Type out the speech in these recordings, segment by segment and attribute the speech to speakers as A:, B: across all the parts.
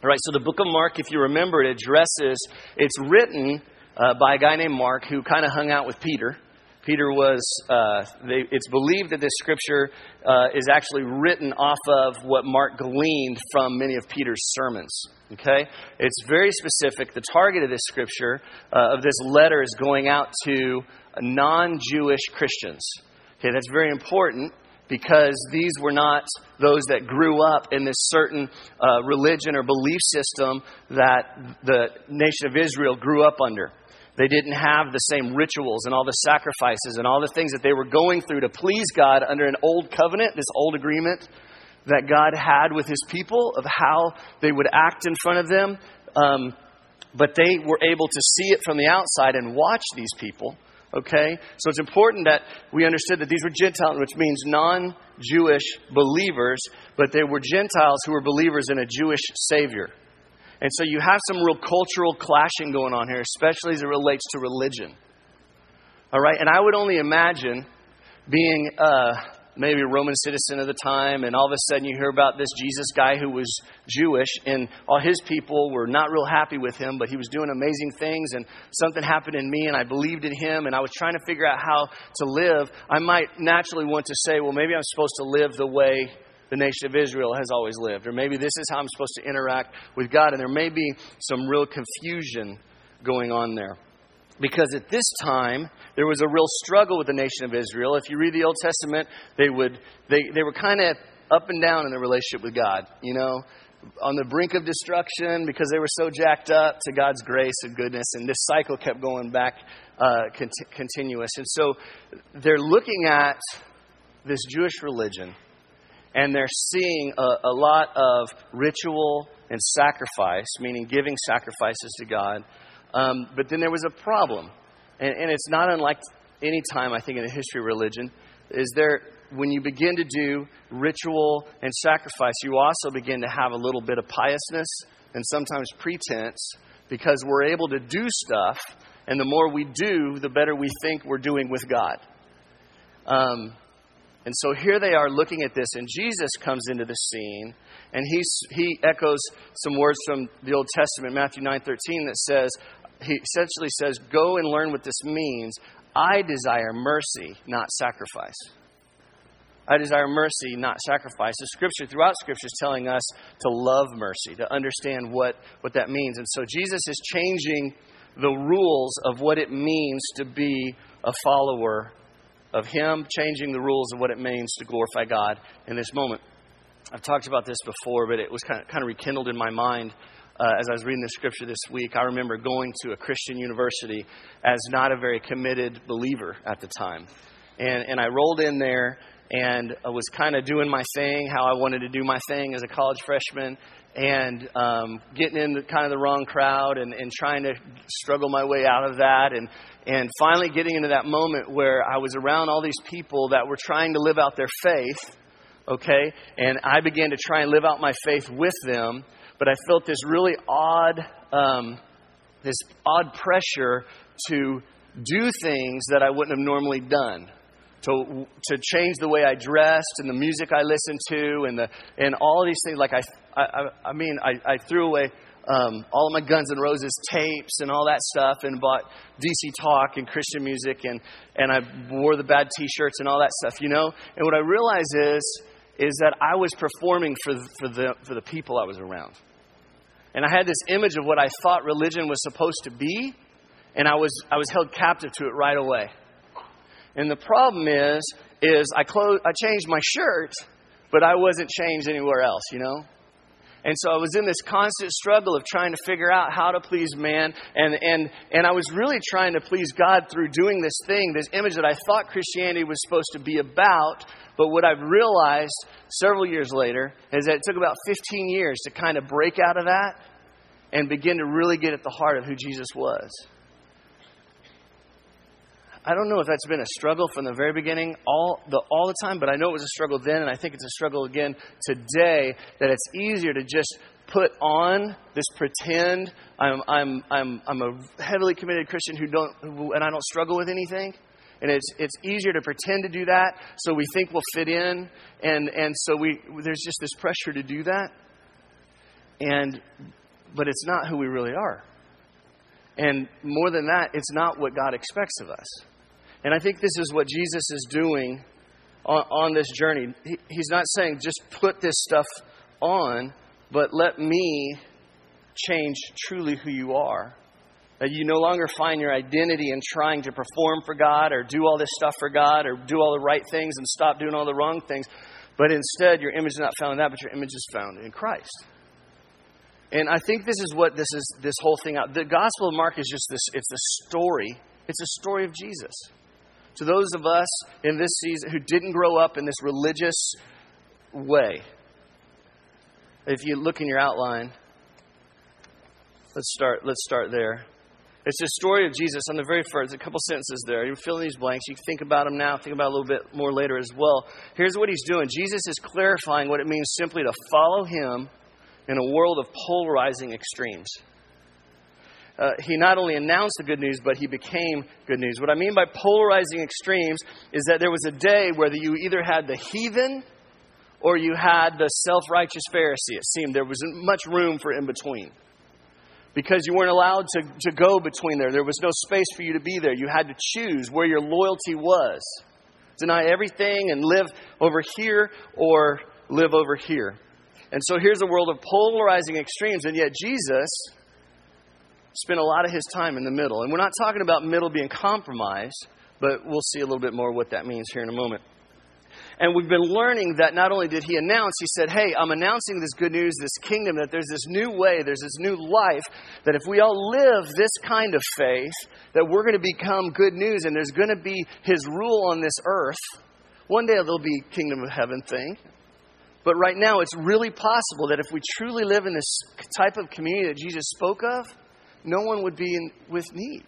A: All right, so the book of Mark, if you remember, it addresses, it's written uh, by a guy named Mark who kind of hung out with Peter. Peter was, uh, they, it's believed that this scripture uh, is actually written off of what Mark gleaned from many of Peter's sermons. Okay? It's very specific. The target of this scripture, uh, of this letter, is going out to non Jewish Christians. Okay, that's very important because these were not those that grew up in this certain uh, religion or belief system that the nation of Israel grew up under. They didn't have the same rituals and all the sacrifices and all the things that they were going through to please God under an old covenant, this old agreement that God had with his people of how they would act in front of them. Um, but they were able to see it from the outside and watch these people. Okay? So it's important that we understood that these were Gentiles, which means non Jewish believers, but they were Gentiles who were believers in a Jewish Savior. And so you have some real cultural clashing going on here, especially as it relates to religion. All right? And I would only imagine being uh, maybe a Roman citizen of the time, and all of a sudden you hear about this Jesus guy who was Jewish, and all his people were not real happy with him, but he was doing amazing things, and something happened in me, and I believed in him, and I was trying to figure out how to live. I might naturally want to say, well, maybe I'm supposed to live the way the nation of Israel has always lived. Or maybe this is how I'm supposed to interact with God. And there may be some real confusion going on there. Because at this time, there was a real struggle with the nation of Israel. If you read the Old Testament, they, would, they, they were kind of up and down in their relationship with God, you know, on the brink of destruction because they were so jacked up to God's grace and goodness. And this cycle kept going back uh, cont- continuous. And so they're looking at this Jewish religion and they're seeing a, a lot of ritual and sacrifice, meaning giving sacrifices to God. Um, but then there was a problem, and, and it's not unlike any time I think in the history of religion. Is there when you begin to do ritual and sacrifice, you also begin to have a little bit of piousness and sometimes pretense because we're able to do stuff, and the more we do, the better we think we're doing with God. Um, and so here they are looking at this, and Jesus comes into the scene, and he, he echoes some words from the Old Testament, Matthew 9 13, that says, he essentially says, Go and learn what this means. I desire mercy, not sacrifice. I desire mercy, not sacrifice. The scripture, throughout scripture, is telling us to love mercy, to understand what, what that means. And so Jesus is changing the rules of what it means to be a follower of Him changing the rules of what it means to glorify God in this moment. I've talked about this before, but it was kind of, kind of rekindled in my mind uh, as I was reading the scripture this week. I remember going to a Christian university as not a very committed believer at the time. And, and I rolled in there and I was kind of doing my thing, how I wanted to do my thing as a college freshman, and um, getting in kind of the wrong crowd and, and trying to struggle my way out of that. And, and finally getting into that moment where I was around all these people that were trying to live out their faith, okay? And I began to try and live out my faith with them, but I felt this really odd, um, this odd pressure to do things that I wouldn't have normally done. To, to change the way I dressed and the music I listened to and, the, and all these things. Like, I, I, I mean, I, I threw away um, all of my Guns N' Roses tapes and all that stuff, and bought DC Talk and Christian music, and and I wore the bad T-shirts and all that stuff, you know. And what I realized is is that I was performing for for the for the people I was around, and I had this image of what I thought religion was supposed to be, and I was I was held captive to it right away. And the problem is is I closed I changed my shirt, but I wasn't changed anywhere else, you know. And so I was in this constant struggle of trying to figure out how to please man. And, and, and I was really trying to please God through doing this thing, this image that I thought Christianity was supposed to be about. But what I've realized several years later is that it took about 15 years to kind of break out of that and begin to really get at the heart of who Jesus was. I don't know if that's been a struggle from the very beginning, all the, all the time, but I know it was a struggle then, and I think it's a struggle again today. That it's easier to just put on this pretend I'm, I'm, I'm, I'm a heavily committed Christian who don't, who, and I don't struggle with anything. And it's, it's easier to pretend to do that so we think we'll fit in. And, and so we, there's just this pressure to do that. And but it's not who we really are. And more than that, it's not what God expects of us. And I think this is what Jesus is doing on, on this journey. He, he's not saying just put this stuff on, but let me change truly who you are. That you no longer find your identity in trying to perform for God or do all this stuff for God or do all the right things and stop doing all the wrong things. But instead, your image is not found in that, but your image is found in Christ. And I think this is what this is this whole thing out. The Gospel of Mark is just this it's a story. It's a story of Jesus. To those of us in this season who didn't grow up in this religious way. If you look in your outline, let's start let's start there. It's the story of Jesus on the very first, a couple sentences there. You fill in these blanks. You think about them now, think about a little bit more later as well. Here's what he's doing Jesus is clarifying what it means simply to follow him in a world of polarizing extremes. Uh, he not only announced the good news, but he became good news. What I mean by polarizing extremes is that there was a day where you either had the heathen or you had the self righteous Pharisee. It seemed there wasn't much room for in between because you weren't allowed to, to go between there. There was no space for you to be there. You had to choose where your loyalty was deny everything and live over here or live over here. And so here's a world of polarizing extremes, and yet Jesus spent a lot of his time in the middle. And we're not talking about middle being compromised, but we'll see a little bit more what that means here in a moment. And we've been learning that not only did he announce, he said, Hey, I'm announcing this good news, this kingdom, that there's this new way, there's this new life, that if we all live this kind of faith, that we're going to become good news and there's going to be his rule on this earth. One day there'll be kingdom of heaven thing. But right now, it's really possible that if we truly live in this type of community that Jesus spoke of, no one would be in, with need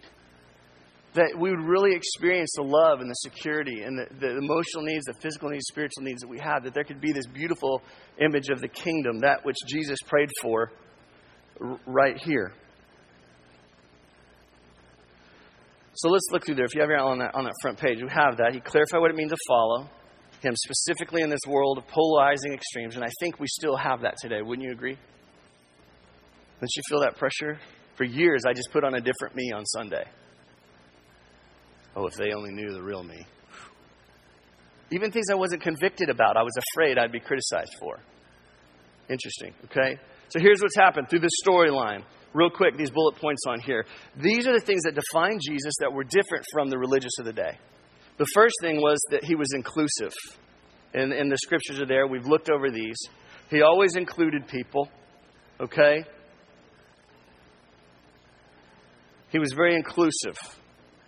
A: that we would really experience the love and the security and the, the, emotional needs, the physical needs, spiritual needs that we have, that there could be this beautiful image of the kingdom, that which Jesus prayed for right here. So let's look through there. If you have your on that, on that front page, we have that. He clarified what it means to follow him, specifically in this world of polarizing extremes. And I think we still have that today. Wouldn't you agree? Don't you feel that pressure? For years, I just put on a different me on Sunday. Oh, if they only knew the real me. Even things I wasn't convicted about, I was afraid I'd be criticized for. Interesting, okay? So here's what's happened through this storyline. Real quick, these bullet points on here. These are the things that define Jesus that were different from the religious of the day. The first thing was that he was inclusive. And, and the scriptures are there. We've looked over these. He always included people, okay? He was very inclusive.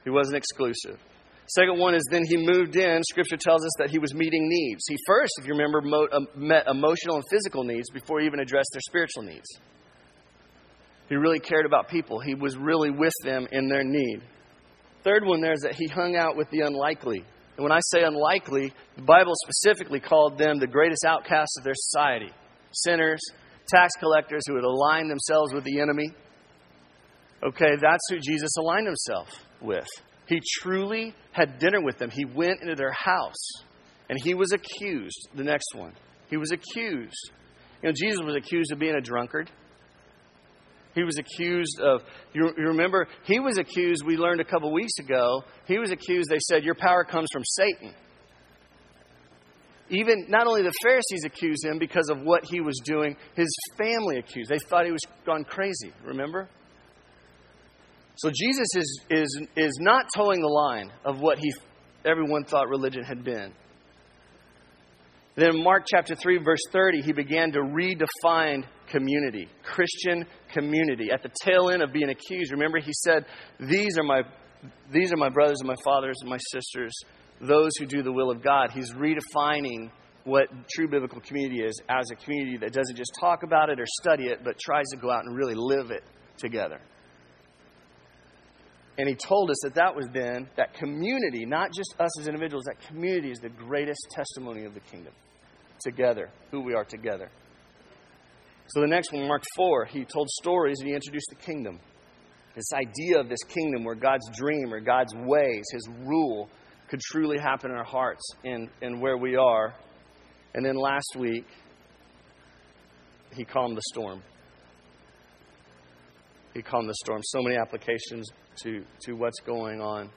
A: He wasn't exclusive. Second one is then he moved in. Scripture tells us that he was meeting needs. He first, if you remember, uh, met emotional and physical needs before he even addressed their spiritual needs. He really cared about people, he was really with them in their need. Third one there is that he hung out with the unlikely. And when I say unlikely, the Bible specifically called them the greatest outcasts of their society sinners, tax collectors who had aligned themselves with the enemy. Okay, that's who Jesus aligned himself with. He truly had dinner with them. He went into their house and he was accused. The next one. He was accused. You know, Jesus was accused of being a drunkard. He was accused of, you, remember, he was accused, we learned a couple weeks ago, he was accused, they said, your power comes from Satan. Even, not only the Pharisees accused him because of what he was doing, his family accused. They thought he was gone crazy, remember? So Jesus is, is, is not toeing the line of what he, everyone thought religion had been. Then in Mark chapter 3, verse 30, he began to redefine community, Christian community. At the tail end of being accused, remember he said, These are my, these are my brothers and my fathers and my sisters, those who do the will of God. He's redefining what true biblical community is as a community that doesn't just talk about it or study it, but tries to go out and really live it together. And he told us that that was then, that community, not just us as individuals, that community is the greatest testimony of the kingdom. Together, who we are together. So the next one, Mark 4, he told stories and he introduced the kingdom. This idea of this kingdom where God's dream or God's ways, his rule, could truly happen in our hearts and, and where we are. And then last week, he calmed the storm. He calmed the storm. So many applications to, to what's going on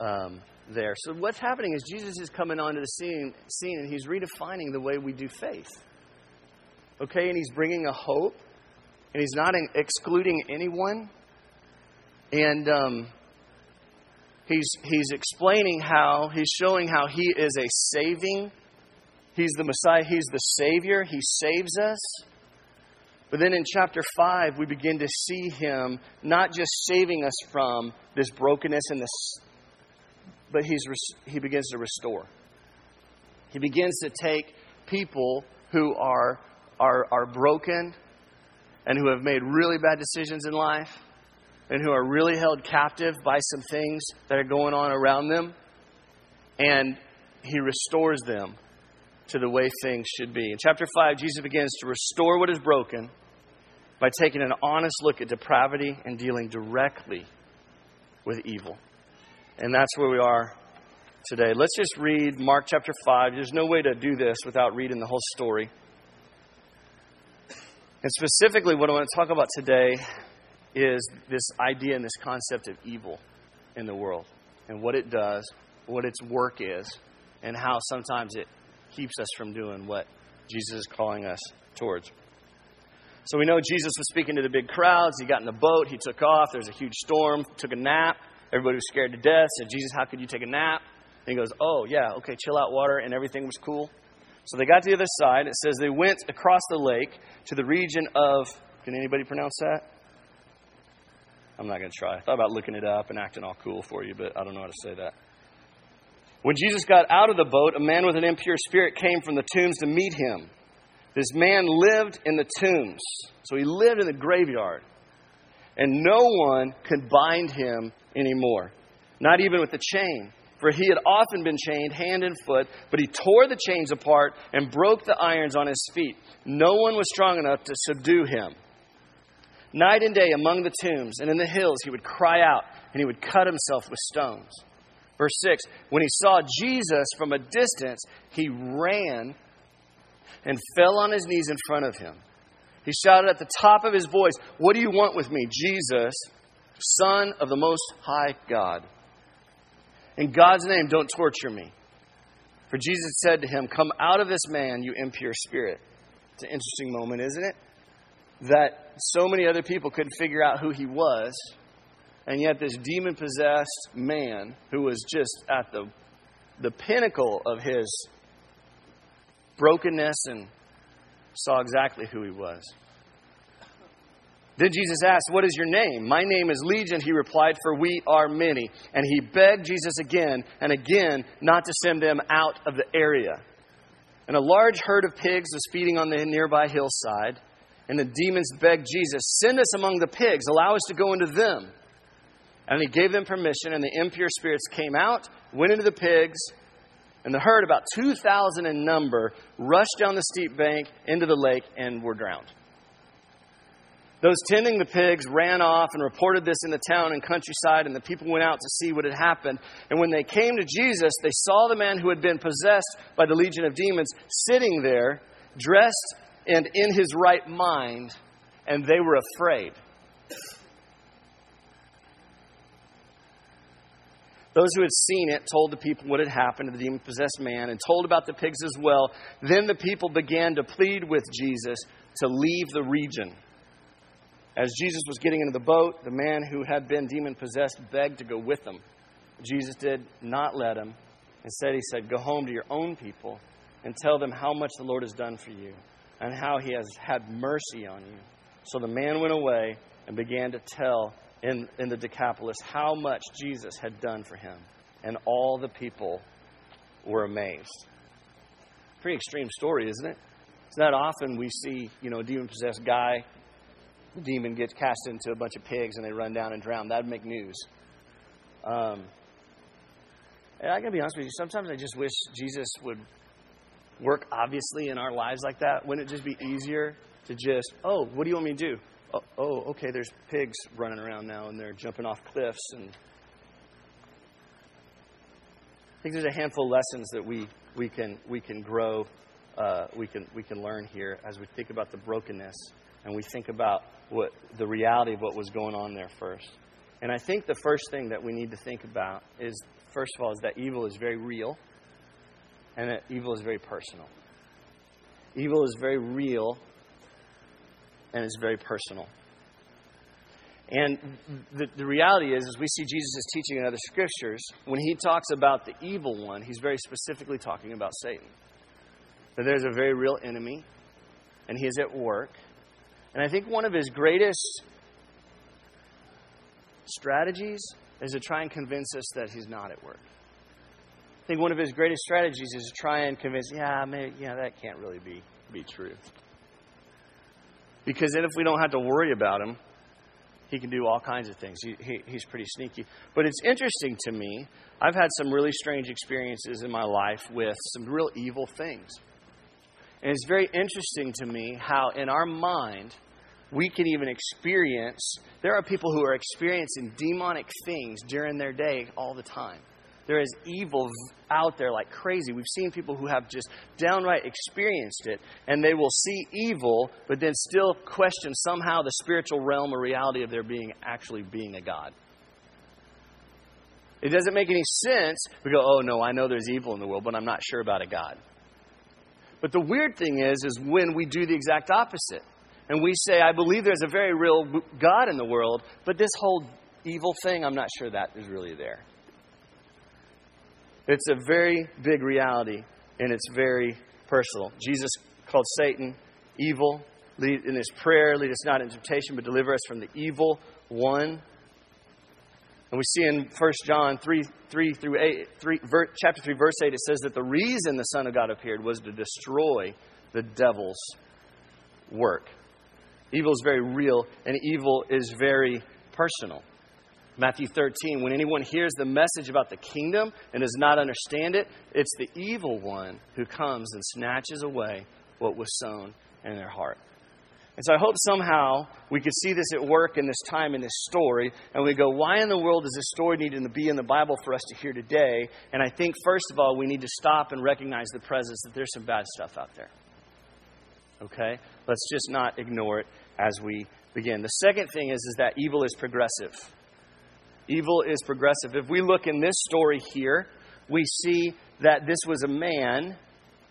A: um, there. So what's happening is Jesus is coming onto the scene, scene and he's redefining the way we do faith. Okay, and he's bringing a hope, and he's not excluding anyone. And um, he's, he's explaining how, he's showing how he is a saving, he's the Messiah, he's the Savior, he saves us. But then in chapter 5, we begin to see him not just saving us from this brokenness and this, but he's, he begins to restore. He begins to take people who are are, are broken and who have made really bad decisions in life and who are really held captive by some things that are going on around them. And he restores them to the way things should be. In chapter 5, Jesus begins to restore what is broken by taking an honest look at depravity and dealing directly with evil. And that's where we are today. Let's just read Mark chapter 5. There's no way to do this without reading the whole story. And specifically, what I want to talk about today is this idea and this concept of evil in the world and what it does, what its work is, and how sometimes it keeps us from doing what Jesus is calling us towards. So we know Jesus was speaking to the big crowds. He got in the boat, he took off. There's a huge storm, took a nap. Everybody was scared to death. Said, Jesus, how could you take a nap? And he goes, Oh, yeah, okay, chill out water, and everything was cool. So they got to the other side. It says they went across the lake to the region of, can anybody pronounce that? I'm not going to try. I thought about looking it up and acting all cool for you, but I don't know how to say that. When Jesus got out of the boat, a man with an impure spirit came from the tombs to meet him. This man lived in the tombs. So he lived in the graveyard. And no one could bind him anymore, not even with a chain for he had often been chained hand and foot, but he tore the chains apart and broke the irons on his feet. No one was strong enough to subdue him. Night and day among the tombs and in the hills, he would cry out and he would cut himself with stones. Verse 6 When he saw Jesus from a distance, he ran and fell on his knees in front of him. He shouted at the top of his voice, What do you want with me, Jesus, Son of the Most High God? In God's name, don't torture me. For Jesus said to him, Come out of this man, you impure spirit. It's an interesting moment, isn't it? That so many other people couldn't figure out who he was, and yet this demon possessed man, who was just at the, the pinnacle of his brokenness and saw exactly who he was. Then Jesus asked, What is your name? My name is Legion, he replied, for we are many. And he begged Jesus again and again not to send them out of the area. And a large herd of pigs was feeding on the nearby hillside. And the demons begged Jesus, Send us among the pigs, allow us to go into them. And he gave them permission, and the impure spirits came out, went into the pigs, and the herd, about 2,000 in number, rushed down the steep bank into the lake and were drowned. Those tending the pigs ran off and reported this in the town and countryside, and the people went out to see what had happened. And when they came to Jesus, they saw the man who had been possessed by the legion of demons sitting there, dressed and in his right mind, and they were afraid. Those who had seen it told the people what had happened to the demon possessed man and told about the pigs as well. Then the people began to plead with Jesus to leave the region. As Jesus was getting into the boat, the man who had been demon possessed begged to go with them. Jesus did not let him. Instead, he said, Go home to your own people and tell them how much the Lord has done for you and how he has had mercy on you. So the man went away and began to tell in, in the Decapolis how much Jesus had done for him. And all the people were amazed. Pretty extreme story, isn't it? It's not often we see, you know, a demon possessed guy the demon gets cast into a bunch of pigs and they run down and drown. That'd make news. Um, and I gotta be honest with you, sometimes I just wish Jesus would work obviously in our lives like that. Wouldn't it just be easier to just, oh, what do you want me to do? Oh, oh okay, there's pigs running around now and they're jumping off cliffs and I think there's a handful of lessons that we, we can we can grow, uh, we can we can learn here as we think about the brokenness and we think about what the reality of what was going on there first. And I think the first thing that we need to think about is, first of all, is that evil is very real and that evil is very personal. Evil is very real and it's very personal. And the, the reality is, as we see Jesus' is teaching in other scriptures, when he talks about the evil one, he's very specifically talking about Satan. That there's a very real enemy, and he is at work. And I think one of his greatest strategies is to try and convince us that he's not at work. I think one of his greatest strategies is to try and convince, yeah, maybe, yeah, that can't really be, be true. Because then if we don't have to worry about him, he can do all kinds of things. He, he, he's pretty sneaky. But it's interesting to me. I've had some really strange experiences in my life with some real evil things. And it's very interesting to me how, in our mind, we can even experience. There are people who are experiencing demonic things during their day all the time. There is evil out there like crazy. We've seen people who have just downright experienced it, and they will see evil, but then still question somehow the spiritual realm or reality of their being actually being a God. It doesn't make any sense. We go, oh no, I know there's evil in the world, but I'm not sure about a God. But the weird thing is, is when we do the exact opposite. And we say, I believe there's a very real God in the world, but this whole evil thing, I'm not sure that is really there. It's a very big reality, and it's very personal. Jesus called Satan evil. Lead, in his prayer, lead us not into temptation, but deliver us from the evil one. And we see in 1 John 3, 3 through 8, 3, ver, chapter 3, verse 8, it says that the reason the Son of God appeared was to destroy the devil's work. Evil is very real, and evil is very personal. Matthew 13, when anyone hears the message about the kingdom and does not understand it, it's the evil one who comes and snatches away what was sown in their heart. And so I hope somehow we could see this at work in this time in this story, and we go, why in the world does this story need to be in the Bible for us to hear today? And I think, first of all, we need to stop and recognize the presence that there's some bad stuff out there. Okay? Let's just not ignore it as we begin. The second thing is, is that evil is progressive. Evil is progressive. If we look in this story here, we see that this was a man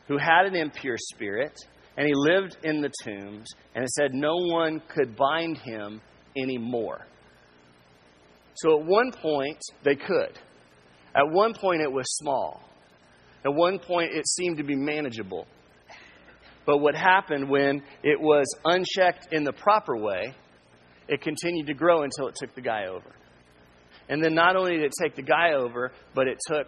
A: who had an impure spirit, and he lived in the tombs, and it said no one could bind him anymore. So at one point, they could. At one point, it was small. At one point, it seemed to be manageable. But what happened when it was unchecked in the proper way, it continued to grow until it took the guy over. And then not only did it take the guy over, but it took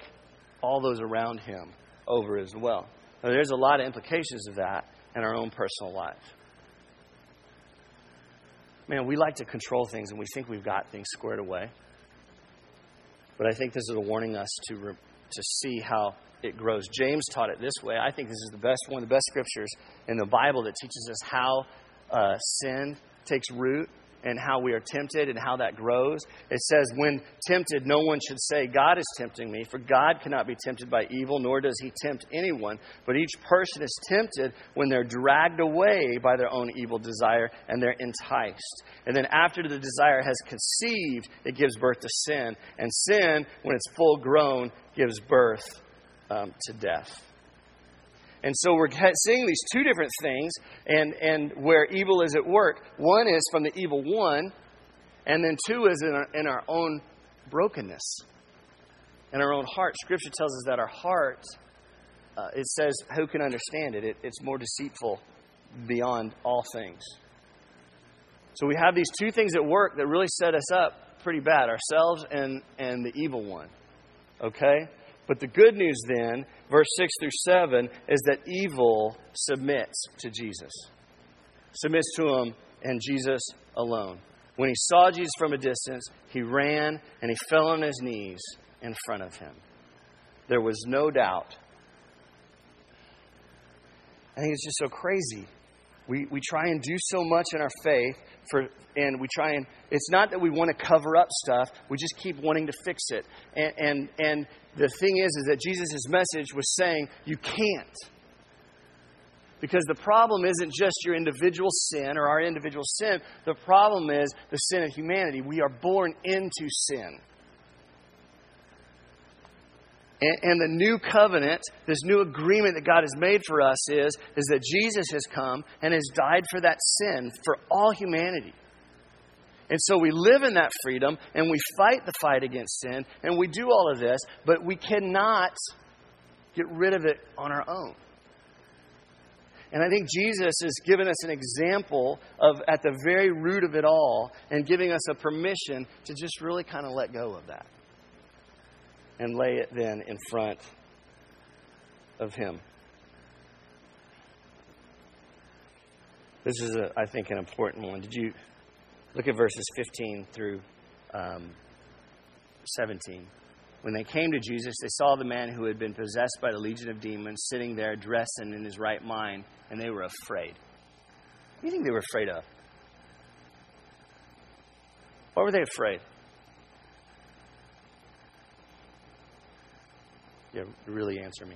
A: all those around him over as well. There's a lot of implications of that in our own personal life. Man, we like to control things and we think we've got things squared away. But I think this is a warning us to, re- to see how it grows. James taught it this way. I think this is the best one of the best scriptures in the Bible that teaches us how uh, sin takes root and how we are tempted and how that grows. It says, When tempted, no one should say, God is tempting me, for God cannot be tempted by evil, nor does he tempt anyone. But each person is tempted when they're dragged away by their own evil desire and they're enticed. And then after the desire has conceived, it gives birth to sin. And sin, when it's full grown, gives birth um, to death. And so we're seeing these two different things and, and where evil is at work. One is from the evil one, and then two is in our, in our own brokenness, in our own heart. Scripture tells us that our heart, uh, it says, who can understand it? it? It's more deceitful beyond all things. So we have these two things at work that really set us up pretty bad ourselves and, and the evil one. Okay? But the good news then, verse 6 through 7, is that evil submits to Jesus. Submits to him and Jesus alone. When he saw Jesus from a distance, he ran and he fell on his knees in front of him. There was no doubt. I think it's just so crazy we, we try and do so much in our faith for and we try and it's not that we want to cover up stuff we just keep wanting to fix it and and, and the thing is is that jesus' message was saying you can't Because the problem isn't just your individual sin or our individual sin. The problem is the sin of humanity. We are born into sin. And, and, the new covenant, this new agreement that God has made for us is, is that Jesus has come and has died for that sin for all humanity. And so we live in that freedom and we fight the fight against sin and we do all of this, but we cannot get rid of it on our own. And I think Jesus has given us an example of at the very root of it all and giving us a permission to just really kind of let go of that and lay it then in front of Him. This is, a, I think, an important one. Did you look at verses 15 through um, 17? When they came to Jesus, they saw the man who had been possessed by the legion of demons sitting there, dressed and in his right mind, and they were afraid. What do you think they were afraid of? What were they afraid? Yeah, really answer me.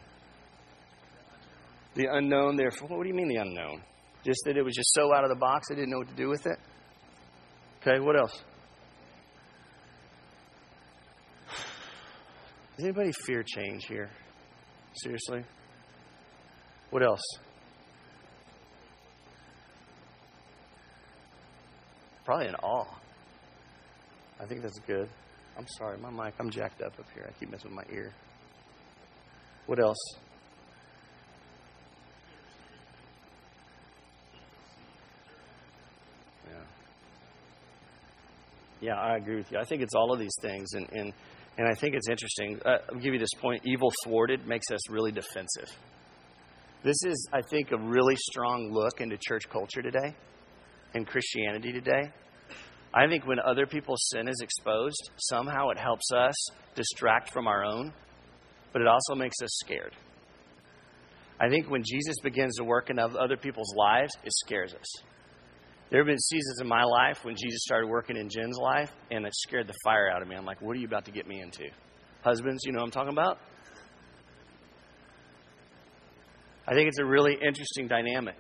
A: The unknown, therefore, what do you mean the unknown? Just that it was just so out of the box, they didn't know what to do with it? Okay, what else? Does anybody fear change here? Seriously? What else? Probably in awe. I think that's good. I'm sorry, my mic, I'm jacked up up here. I keep messing with my ear. What else? Yeah. Yeah, I agree with you. I think it's all of these things. And, and, and I think it's interesting. Uh, I'll give you this point evil thwarted makes us really defensive. This is, I think, a really strong look into church culture today and Christianity today. I think when other people's sin is exposed, somehow it helps us distract from our own but it also makes us scared. I think when Jesus begins to work in other people's lives, it scares us. There have been seasons in my life when Jesus started working in Jen's life, and it scared the fire out of me. I'm like, what are you about to get me into? Husbands, you know what I'm talking about? I think it's a really interesting dynamic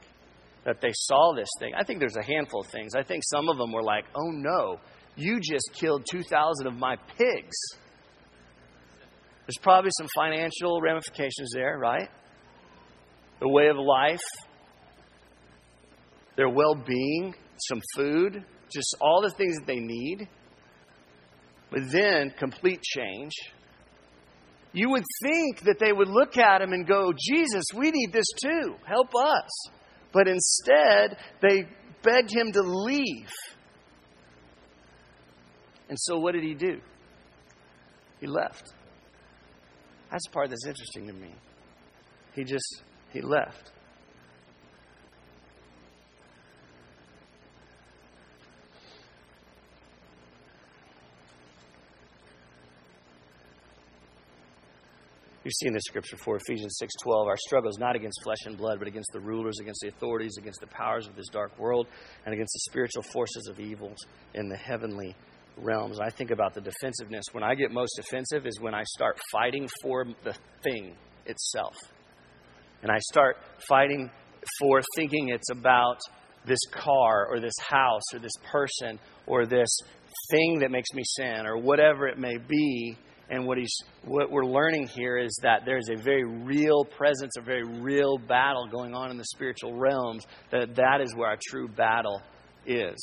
A: that they saw this thing. I think there's a handful of things. I think some of them were like, oh no, you just killed 2,000 of my pigs. There's probably some financial ramifications there, right? The way of life, their well being, some food, just all the things that they need. But then, complete change. You would think that they would look at him and go, Jesus, we need this too. Help us. But instead, they begged him to leave. And so, what did he do? He left. That's the part that's interesting to me. He just, he left. You've seen this scripture for Ephesians 6:12. Our struggle is not against flesh and blood, but against the rulers, against the authorities, against the powers of this dark world, and against the spiritual forces of evils in the heavenly realms. I think about the defensiveness. When I get most defensive is when I start fighting for the thing itself. And I start fighting for thinking it's about this car or this house or this person or this thing that makes me sin or whatever it may be. And what, he's, what we're learning here is that there's a very real presence, a very real battle going on in the spiritual realms, that that is where our true battle is.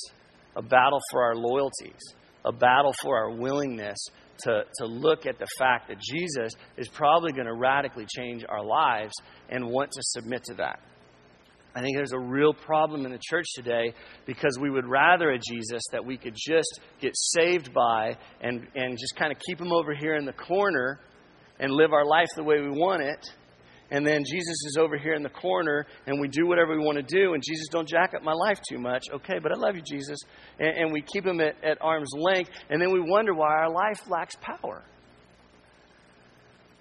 A: A battle for our loyalties, a battle for our willingness to, to look at the fact that Jesus is probably going to radically change our lives and want to submit to that. I think there's a real problem in the church today because we would rather a Jesus that we could just get saved by and, and just kind of keep him over here in the corner and live our life the way we want it and then Jesus is over here in the corner, and we do whatever we want to do, and Jesus, don't jack up my life too much. Okay, but I love you, Jesus. And, and we keep him at, at arm's length, and then we wonder why our life lacks power.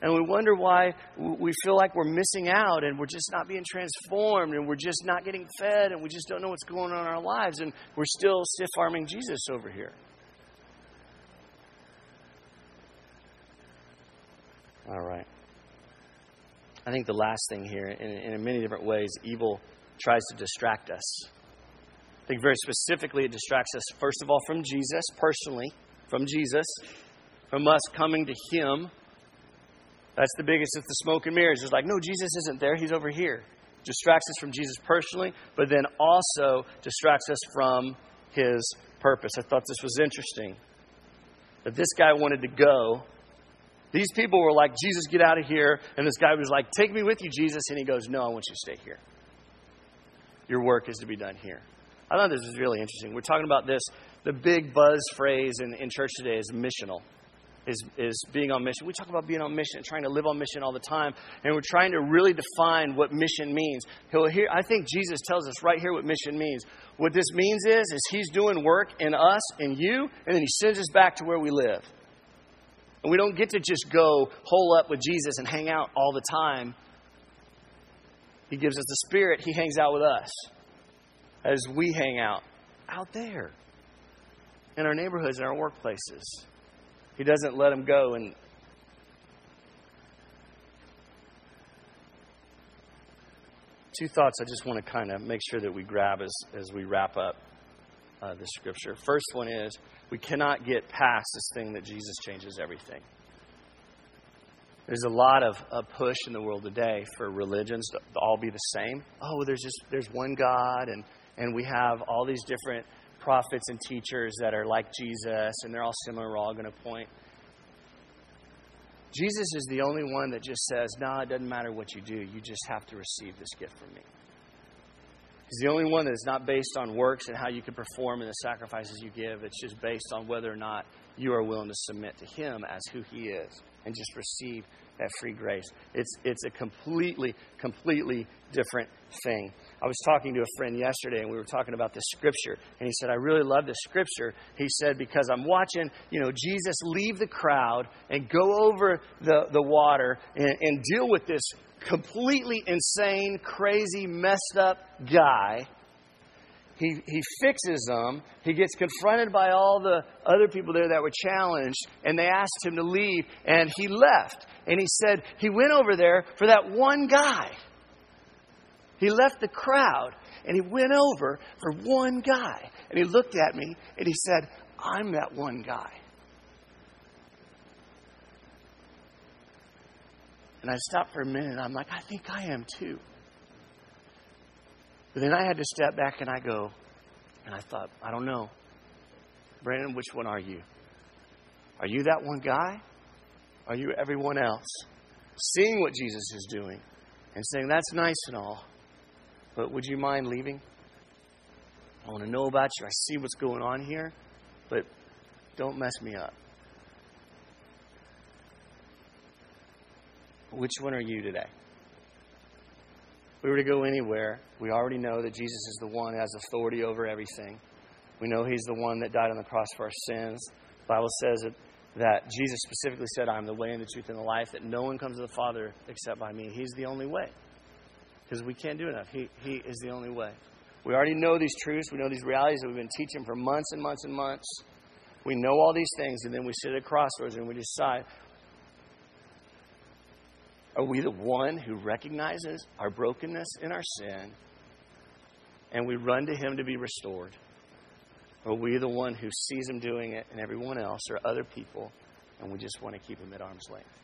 A: And we wonder why we feel like we're missing out and we're just not being transformed and we're just not getting fed and we just don't know what's going on in our lives and we're still stiff arming Jesus over here. All right. I think the last thing here, in, in many different ways, evil tries to distract us. I think very specifically it distracts us, first of all, from Jesus personally, from Jesus, from us coming to Him. That's the biggest. It's the smoke and mirrors. It's like, no, Jesus isn't there. He's over here. Distracts us from Jesus personally, but then also distracts us from His purpose. I thought this was interesting. That this guy wanted to go. These people were like, Jesus, get out of here. And this guy was like, take me with you, Jesus. And he goes, no, I want you to stay here. Your work is to be done here. I thought this was really interesting. We're talking about this. The big buzz phrase in, in church today is missional, is, is being on mission. We talk about being on mission and trying to live on mission all the time, and we're trying to really define what mission means. He'll hear, I think Jesus tells us right here what mission means. What this means is, is He's doing work in us and you, and then He sends us back to where we live. And we don't get to just go hole up with Jesus and hang out all the time. He gives us the Spirit, He hangs out with us as we hang out out there in our neighborhoods and our workplaces. He doesn't let them go and two thoughts I just want to kind of make sure that we grab as, as we wrap up uh, the scripture. First one is we cannot get past this thing that Jesus changes everything. There's a lot of a push in the world today for religions to all be the same. Oh, there's just there's one God and and we have all these different prophets and teachers that are like Jesus, and they're all similar. We're all going to point. Jesus is the only one that just says, No, it doesn't matter what you do. You just have to receive this gift from me. He's the only one that is not based on works and how you can perform and the sacrifices you give. It's just based on whether or not you are willing to submit to Him as who He is and just receive that free grace. It's, it's a completely, completely different thing. I was talking to a friend yesterday and we were talking about this scripture. And he said, I really love this scripture. He said, because I'm watching, you know, Jesus leave the crowd and go over the, the water and, and deal with this completely insane, crazy, messed up guy he, he fixes them. He gets confronted by all the other people there that were challenged, and they asked him to leave, and he left. And he said he went over there for that one guy. He left the crowd, and he went over for one guy. And he looked at me, and he said, I'm that one guy. And I stopped for a minute, and I'm like, I think I am too. But then I had to step back and I go, and I thought, I don't know. Brandon, which one are you? Are you that one guy? Are you everyone else? Seeing what Jesus is doing and saying, that's nice and all, but would you mind leaving? I want to know about you. I see what's going on here, but don't mess me up. Which one are you today? If we were to go anywhere, we already know that Jesus is the one who has authority over everything. We know He's the one that died on the cross for our sins. The Bible says that, that Jesus specifically said, I am the way and the truth and the life, that no one comes to the Father except by me. He's the only way. Because we can't do enough. He, he is the only way. We already know these truths. We know these realities that we've been teaching for months and months and months. We know all these things, and then we sit at a crossroads and we decide are we the one who recognizes our brokenness and our sin and we run to Him to be restored? Or are we the one who sees Him doing it and everyone else or other people and we just want to keep Him at arm's length?